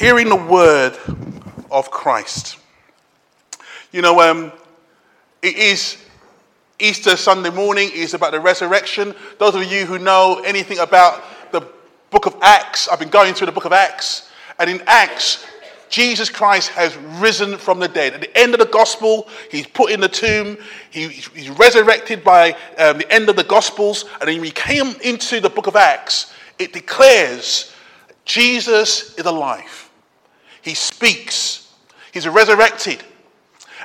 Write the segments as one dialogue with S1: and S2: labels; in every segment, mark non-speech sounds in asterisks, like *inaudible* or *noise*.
S1: hearing the word of Christ. You know, um, it is Easter Sunday morning, it is about the resurrection. Those of you who know anything about the book of Acts, I've been going through the book of Acts, and in Acts, Jesus Christ has risen from the dead. At the end of the gospel, he's put in the tomb, he, he's resurrected by um, the end of the gospels, and then we came into the book of Acts, it declares Jesus is alive. He speaks, he's resurrected.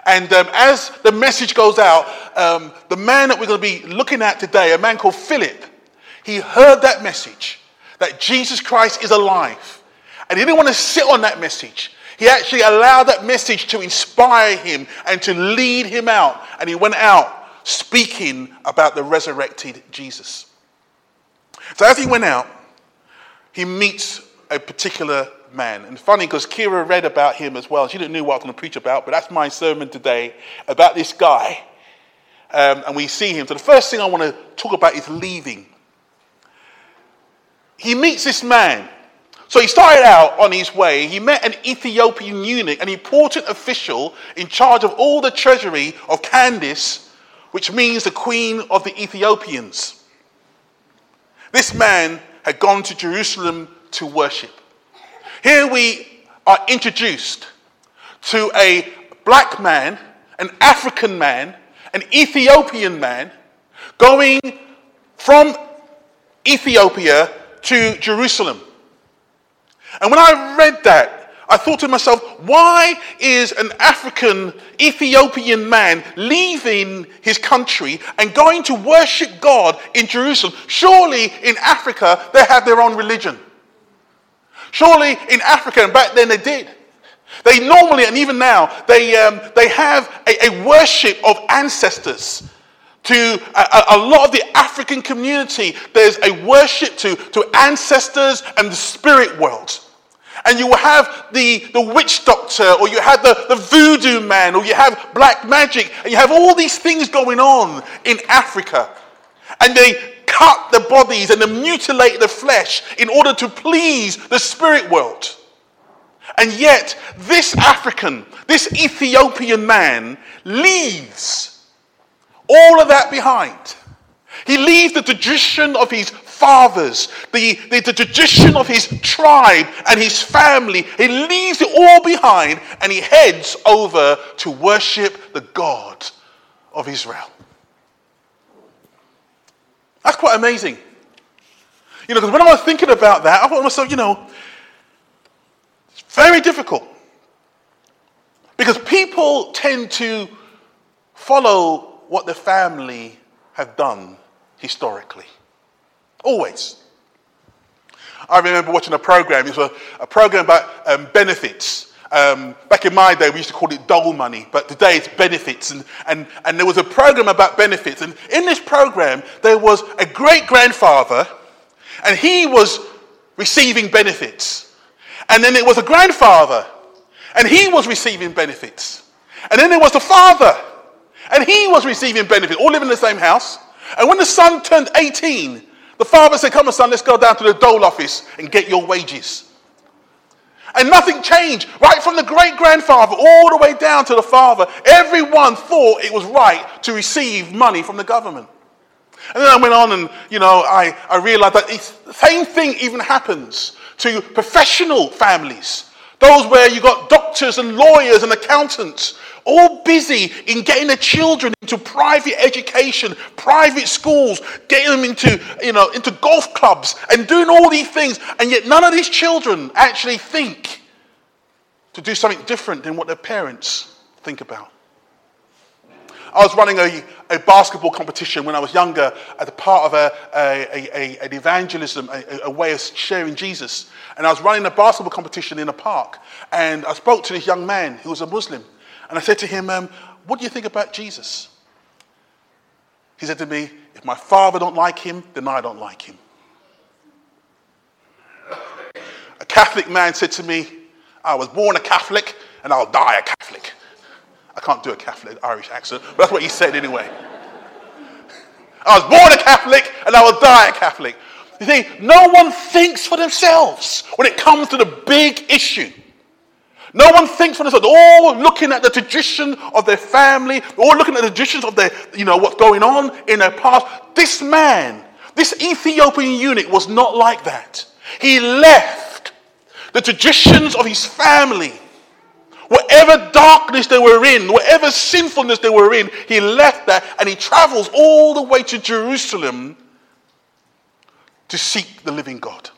S1: And um, as the message goes out, um, the man that we're going to be looking at today, a man called Philip, he heard that message that Jesus Christ is alive. And he didn't want to sit on that message. He actually allowed that message to inspire him and to lead him out. And he went out speaking about the resurrected Jesus. So as he went out, he meets a particular man. And funny because Kira read about him as well. She didn't know what I was going to preach about, but that's my sermon today about this guy. Um, and we see him. So the first thing I want to talk about is leaving. He meets this man. So he started out on his way. He met an Ethiopian eunuch, an important official in charge of all the treasury of Candace, which means the queen of the Ethiopians. This man had gone to Jerusalem to worship. Here we are introduced to a black man, an African man, an Ethiopian man going from Ethiopia to Jerusalem. And when I read that, I thought to myself, why is an African Ethiopian man leaving his country and going to worship God in Jerusalem? Surely in Africa they have their own religion. Surely in Africa, and back then they did. They normally, and even now, they, um, they have a, a, worship of ancestors. To a, a, lot of the African community, there's a worship to, to ancestors and the spirit world. And you will have the, the witch doctor, or you have the, the voodoo man, or you have black magic, and you have all these things going on in Africa. And they cut the bodies and to mutilate the flesh in order to please the spirit world. And yet, this African, this Ethiopian man leaves all of that behind. He leaves the tradition of his fathers, the, the, the, tradition of his tribe and his family. He leaves it all behind and he heads over to worship the God of Israel. That's quite amazing. You know, because when I was thinking about that, I thought to myself, you know, it's very difficult. Because people tend to follow what the family have done historically. Always. I remember watching a program, it was a, a program about um, benefits. Um, back in my day, we used to call it dole money, but today it's benefits. And, and, and there was a program about benefits. And in this program, there was a great grandfather, and he was receiving benefits. And then it was a grandfather, and he was receiving benefits. And then there was the father, and he was receiving benefits, all living in the same house. And when the son turned 18, the father said, Come on, son, let's go down to the dole office and get your wages. And nothing changed. Right from the great grandfather all the way down to the father, everyone thought it was right to receive money from the government. And then I went on and, you know, I, I realized that the same thing even happens to professional families. Those where you got doctors and lawyers and accountants all busy in getting their children into private education, private schools, getting them into, you know, into golf clubs and doing all these things. And yet none of these children actually think to do something different than what their parents think about. I was running a, a basketball competition when I was younger as a part of a, a, a an evangelism, a, way of sharing Jesus. And I was running a basketball competition in a park. And I spoke to this young man who was a Muslim. And I said to him, um, What do you think about Jesus? He said to me, If my father don't like him, then I don't like him. A Catholic man said to me, I was born a Catholic and I'll die a Catholic. I can't do a Catholic Irish accent, but that's what he said anyway. *laughs* I was born a Catholic and I will die a Catholic. You see, no one thinks for themselves when it comes to the big issue No one thinks for themselves. All looking at the tradition of their family. All looking at the traditions of their, you know, what's going on in their past. This man, this Ethiopian eunuch was not like that. He left the traditions of his family. Whatever darkness they were in, whatever sinfulness they were in, he left that and he travels all the way to Jerusalem to seek the living God.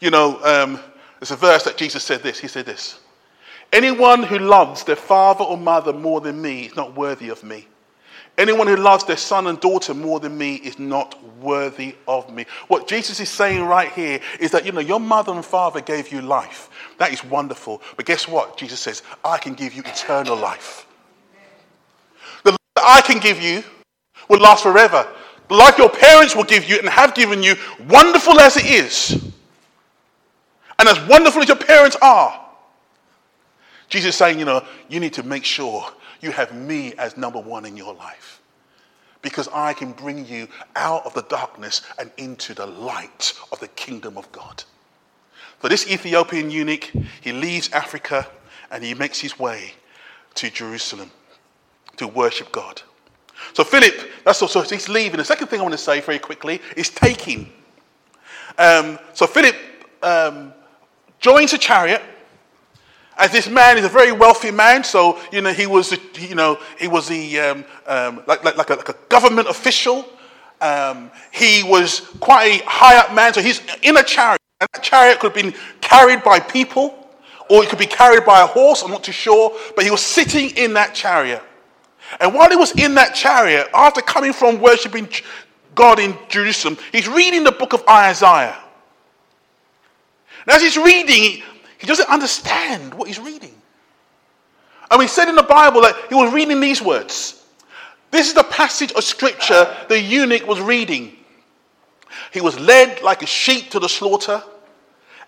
S1: You know, um, there's a verse that Jesus said this. He said this Anyone who loves their father or mother more than me is not worthy of me. Anyone who loves their son and daughter more than me is not worthy of me. What Jesus is saying right here is that, you know, your mother and father gave you life. That is wonderful. But guess what? Jesus says, I can give you eternal life. The life that I can give you will last forever. The life your parents will give you and have given you, wonderful as it is, and as wonderful as your parents are, Jesus is saying, you know, you need to make sure you have me as number one in your life. Because I can bring you out of the darkness and into the light of the kingdom of God. So this Ethiopian eunuch, he leaves Africa and he makes his way to Jerusalem to worship God. So Philip, that's also he's leaving. The second thing I want to say very quickly is taking. Um, so Philip um, joins a chariot. As this man is a very wealthy man, so you know he was, you know, he was the um, um, like, like, like, a, like, a, government official. Um, he was quite a high up man, so he's in a chariot. And that chariot could have been carried by people, or it could be carried by a horse. I'm not too sure, but he was sitting in that chariot. And while he was in that chariot, after coming from worshiping God in Jerusalem, he's reading the book of Isaiah. And as he's reading, he doesn't understand what he's reading. And we said in the Bible that he was reading these words. This is the passage of scripture the eunuch was reading. He was led like a sheep to the slaughter,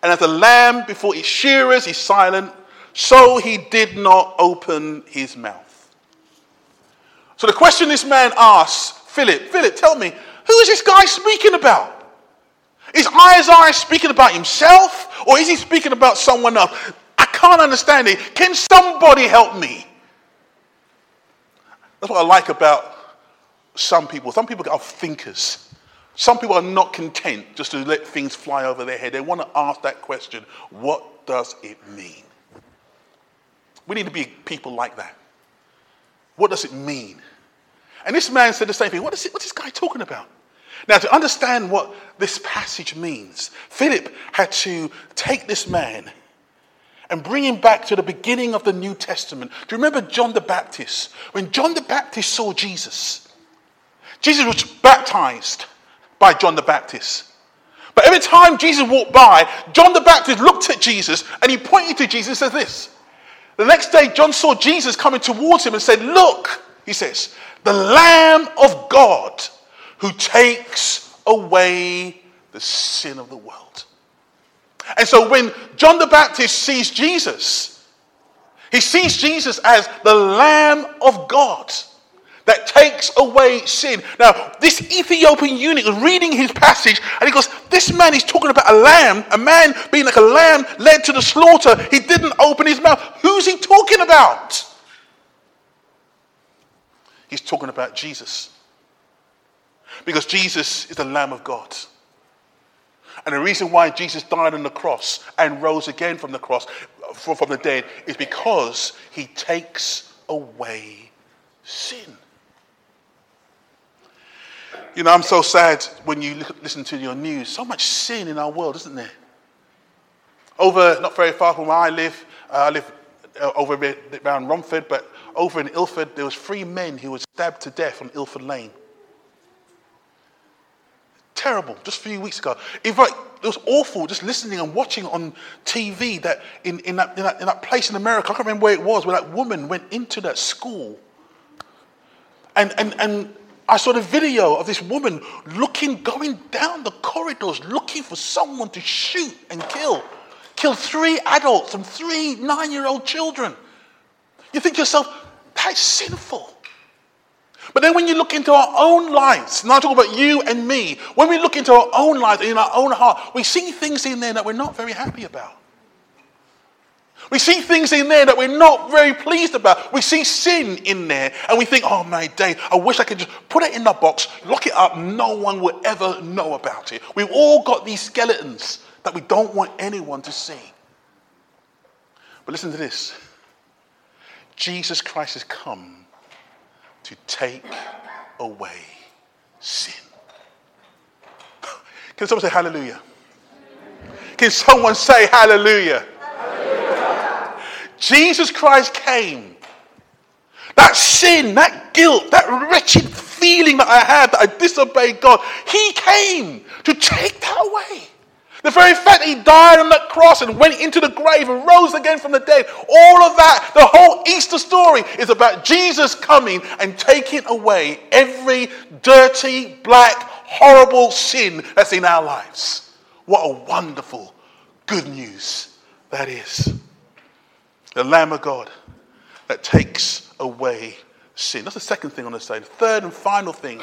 S1: and as a lamb before its shearers is silent, so he did not open his mouth. So the question this man asks Philip, Philip, tell me, who is this guy speaking about? Is Isaiah speaking about himself or is he speaking about someone else? I can't understand it. Can somebody help me? That's what I like about some people. Some people are thinkers. Some people are not content just to let things fly over their head. They want to ask that question what does it mean? We need to be people like that. What does it mean? And this man said the same thing. What is it, what's this guy talking about? Now, to understand what this passage means, Philip had to take this man and bring him back to the beginning of the New Testament. Do you remember John the Baptist? When John the Baptist saw Jesus, Jesus was baptized by John the Baptist. But every time Jesus walked by, John the Baptist looked at Jesus and he pointed to Jesus and says this. The next day, John saw Jesus coming towards him and said, Look, he says, the Lamb of God who takes away the sin of the world. And so when John the Baptist sees Jesus, he sees Jesus as the Lamb of God that takes away sin. Now, this Ethiopian eunuch is reading his passage and he goes, This man is talking about a lamb, a man being like a lamb led to the slaughter. He didn't open his mouth. Who's he talking about? He's talking about Jesus. Because Jesus is the Lamb of God. And the reason why Jesus died on the cross and rose again from the cross, from, the dead, is because he takes away sin. You know, I'm so sad when you listen to your news. So much sin in our world, isn't there? Over, not very far from where I live, uh, I live uh, over around Romford, but over in Ilford, there was three men who were stabbed to death on Ilford Lane. Terrible, just a few weeks ago. In fact, it was awful just listening and watching on TV that in, in, that, in, that, in that place in America, I can't remember where it was, where that woman went into that school and, and, and I saw the video of this woman looking, going down the corridors, looking for someone to shoot and kill. Killed three adults and three nine year old children. You think yourself, that's sinful. But then when you look into our own lives, not talking about you and me, when we look into our own lives and in our own heart, we see things in there that we're not very happy about. We see things in there that we're not very pleased about. We see sin in there and we think, oh my day, I wish I could just put it in the box, lock it up, no one will ever know about it. We've all got these skeletons that we don't want anyone to see. But listen to this Jesus Christ has come to take away sin. Can someone say hallelujah? Can someone say hallelujah? Jesus Christ came. That sin, that guilt, that wretched feeling that I had that I disobeyed God, He came to take that away. The very fact that He died on that cross and went into the grave and rose again from the dead, all of that, the whole Easter story is about Jesus coming and taking away every dirty, black, horrible sin that's in our lives. What a wonderful good news that is the Lamb of God that takes away sin. That's the second thing I'm going to say. The third and final thing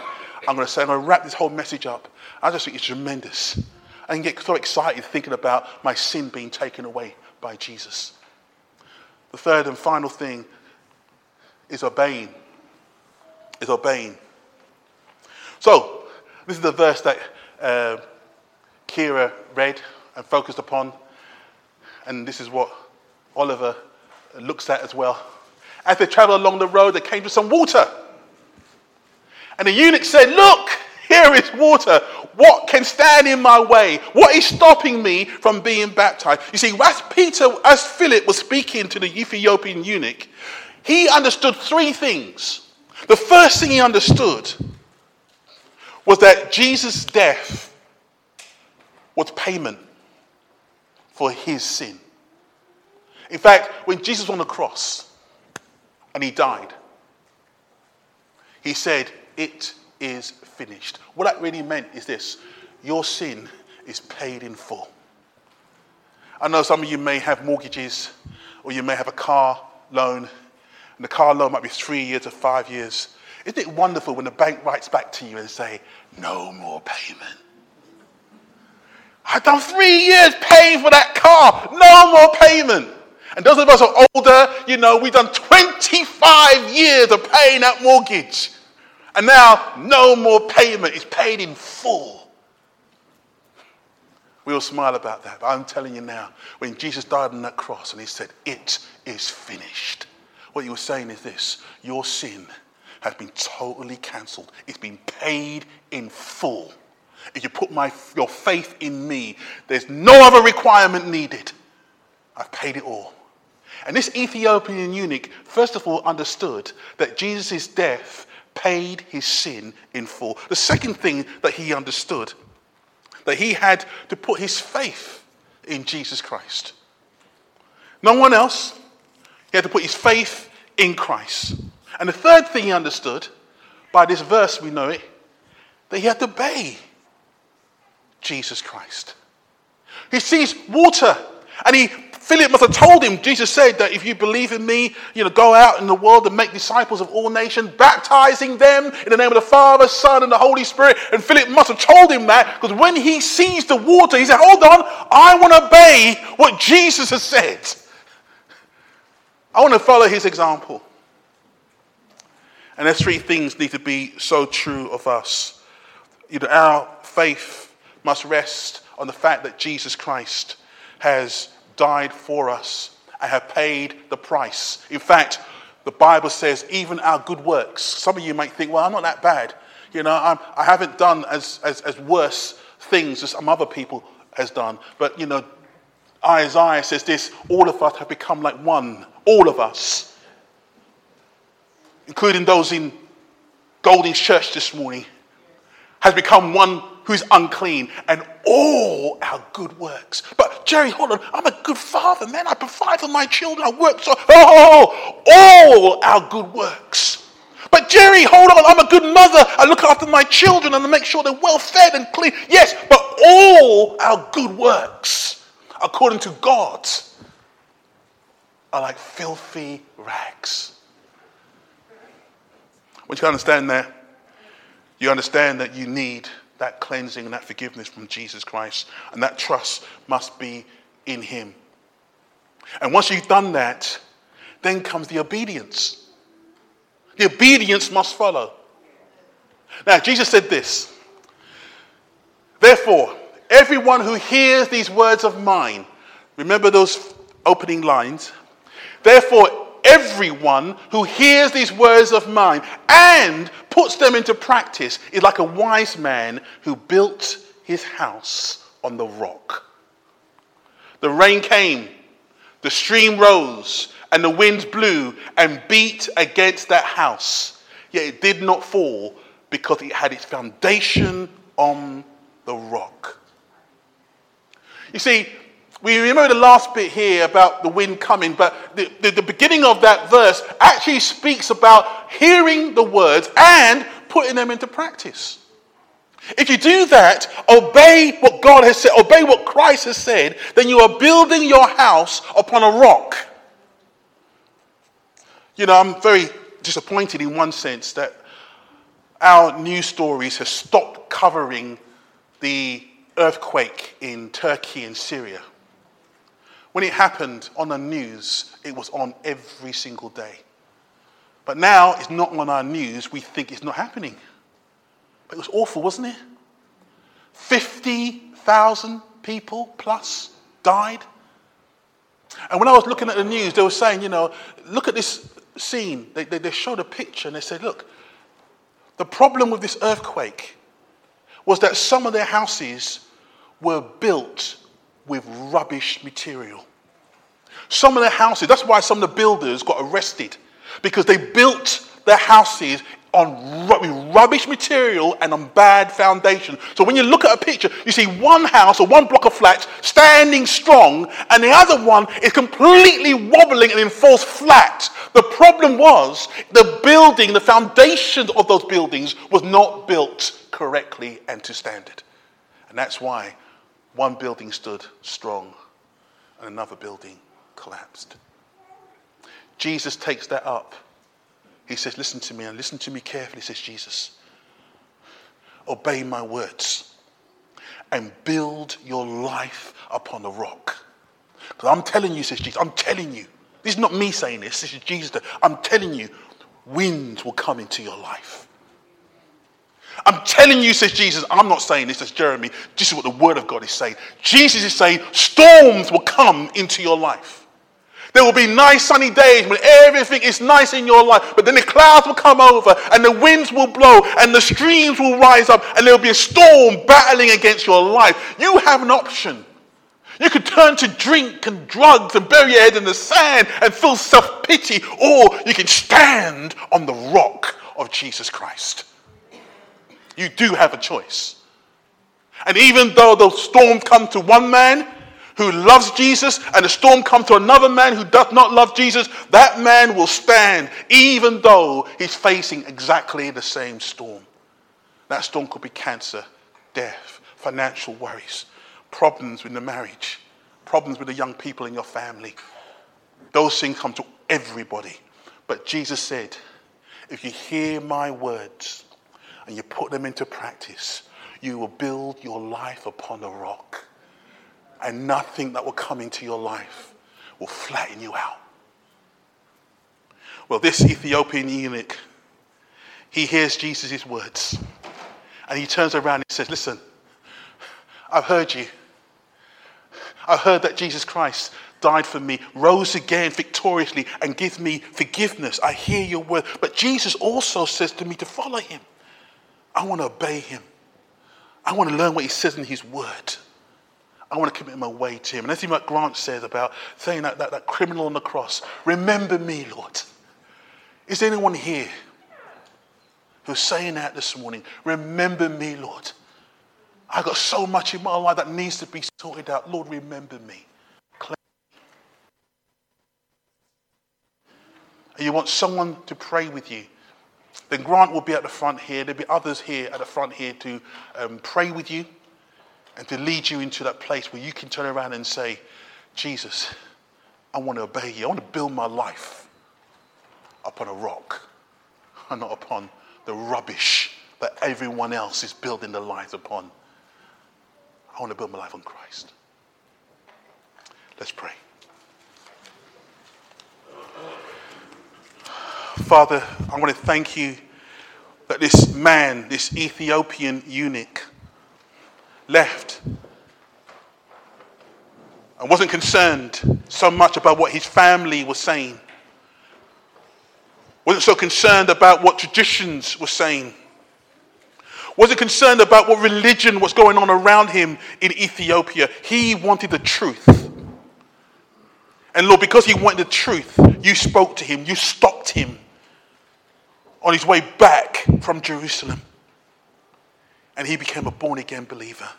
S1: I'm going to say, I'm going to wrap this whole message up. I just think it's tremendous. I can get so excited thinking about my sin being taken away by Jesus. The third and final thing is obeying. Is obeying. So, this is the verse that uh, Kira read and focused upon. And this is what Oliver looks at as well. As they traveled along the road, they came to some water. And the eunuch said, Look, here is water. What can stand in my way? What is stopping me from being baptized? You see, as Peter, as Philip was speaking to the Ethiopian eunuch, he understood three things. The first thing he understood was that Jesus' death was payment for his sin. In fact, when Jesus was on the cross and he died, he said, It is finished. What that really meant is this your sin is paid in full. I know some of you may have mortgages or you may have a car loan, and the car loan might be three years or five years. Isn't it wonderful when the bank writes back to you and say, no more payment? I've done three years paying for that car, no more payment. And those of us are older, you know, we've done 25 years of paying that mortgage. And now no more payment is paid in full. We all smile about that, but I'm telling you now, when Jesus died on that cross and he said, It is finished, what he was saying is this your sin has been totally cancelled, it's been paid in full. If you put my, your faith in me, there's no other requirement needed. I've paid it all. And this Ethiopian eunuch, first of all, understood that Jesus' death paid his sin in full. The second thing that he understood, that he had to put his faith in Jesus Christ. No one else. He had to put his faith in Christ. And the third thing he understood, by this verse we know it, that he had to obey Jesus Christ. He sees water and he Philip must have told him, Jesus said that if you believe in me, you know, go out in the world and make disciples of all nations, baptizing them in the name of the Father, Son, and the Holy Spirit. And Philip must have told him that because when he sees the water, he said, Hold on, I want to obey what Jesus has said. I want to follow his example. And those three things need to be so true of us. You know, our faith must rest on the fact that Jesus Christ has died for us and have paid the price. In fact, the Bible says even our good works. Some of you might think, well, I'm not that bad. You know, I'm, I have not done as, as, as worse things as some other people has done. But, you know, Isaiah says this, all of us have become like one. All of us. Including those in Golding's church this morning. Has become one who's unclean, and all our good works. But Jerry, hold on, I'm a good father, man. I provide for my children. I work so oh, oh, oh, all our good works. But Jerry, hold on, I'm a good mother. I look after my children and I make sure they're well fed and clean. Yes, but all our good works, according to God, are like filthy rags. Once you understand that, you understand that you need that cleansing and that forgiveness from Jesus Christ. And that trust must be in Him. And once you've done that, then comes the obedience. The obedience must follow. Now, Jesus said this Therefore, everyone who hears these words of mine, remember those opening lines? Therefore, everyone who hears these words of mine and puts them into practice is like a wise man who built his house on the rock. The rain came, the stream rose, and the wind blew and beat against that house. Yet it did not fall because it had its foundation on the rock. You see, we remember the last bit here about the wind coming, but the, the, the, beginning of that verse actually speaks about hearing the words and putting them into practice. If you do that, obey what God has said, obey what Christ has said, then you are building your house upon a rock. You know, I'm very disappointed in one sense that our news stories have stopped covering the earthquake in Turkey and Syria. When it happened on the news, it was on every single day. But now it's not on our news, we think it's not happening. But it was awful, wasn't it? 50,000 people plus died. And when I was looking at the news, they were saying, you know, look at this scene. They, they, they showed a picture and they said, look, the problem with this earthquake was that some of their houses were built with rubbish material. Some of the houses, that's why some of the builders got arrested, because they built their houses on rubbish material and on bad foundation. So when you look at a picture, you see one house or one block of flats standing strong, and the other one is completely wobbling and in false flat. The problem was the building, the foundation of those buildings was not built correctly and to standard. And that's why one building stood strong and another building collapsed. Jesus takes that up he says, Listen to me and listen to me carefully, says Jesus. Obey my words and build your life upon the rock. Because I'm telling you, says Jesus, I'm telling you. This is not me saying this, this is Jesus. I'm telling you, winds will come into your life. I'm telling you, says Jesus, I'm not saying this as Jeremy. This is what the Word of God is saying. Jesus is saying storms will come into your life. There will be nice sunny days when everything is nice in your life, but then the clouds will come over and the winds will blow and the streams will rise up and there will be a storm battling against your life. You have an option. You could turn to drink and drugs and bury your head in the sand and feel self pity, or you can stand on the rock of Jesus Christ. You do have a choice. And even though the storm come to one man, who loves Jesus and the storm comes to another man who does not love Jesus, that man will stand even though he's facing exactly the same storm. That storm could be cancer, death, financial worries, problems with the marriage, problems with the young people in your family. Those things come to everybody. But Jesus said, if you hear my words and you put them into practice, you will build your life upon a rock and nothing that will come into your life will flatten you out. Well, this Ethiopian eunuch, he hears Jesus' words and he turns around and says, Listen, I've heard you. I've heard that Jesus Christ died for me, rose again victoriously, and gives me forgiveness. I hear your word. But Jesus also says to me to follow him. I want to obey him. I want to learn what he says in his word. I want to commit my way to him. And anything like Grant says about saying that, that, that criminal on the cross, remember me, Lord. Is there anyone here who's saying that this morning? Remember me, Lord. I've got so much in my life that needs to be sorted out. Lord, remember me. And you want someone to pray with you, then Grant will be at the front here. There'll be others here at the front here to um, pray with you and to lead you into that place where you can turn around and say, Jesus, I want to obey you. I want to build my life upon a rock and not upon the rubbish that everyone else is building their lives upon. I want to build my life on Christ. Let's pray. Father, I want to thank you that this man, this Ethiopian eunuch, left and wasn't concerned so much about what his family was saying, wasn't so concerned about what traditions were saying, wasn't concerned about what religion was going on around him in Ethiopia. He wanted the truth. And Lord, because he wanted the truth, you spoke to him, you stopped him on his way back from Jerusalem. And he became a born again believer.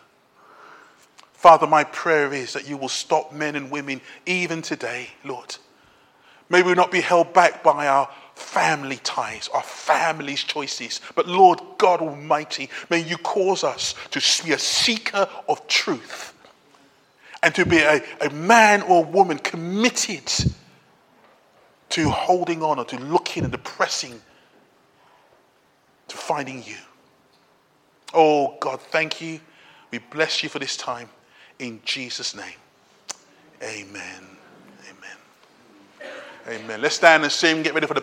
S1: Father, my prayer is that you will stop men and women even today, Lord. May we not be held back by our family ties, our family's choices. But Lord God Almighty, may you cause us to be a seeker of truth and to be a, a man or a woman committed to holding on or to looking and to pressing to finding you. Oh God, thank you. We bless you for this time. In Jesus' name. Amen. Amen. Amen. Let's stand and sing. Get ready for the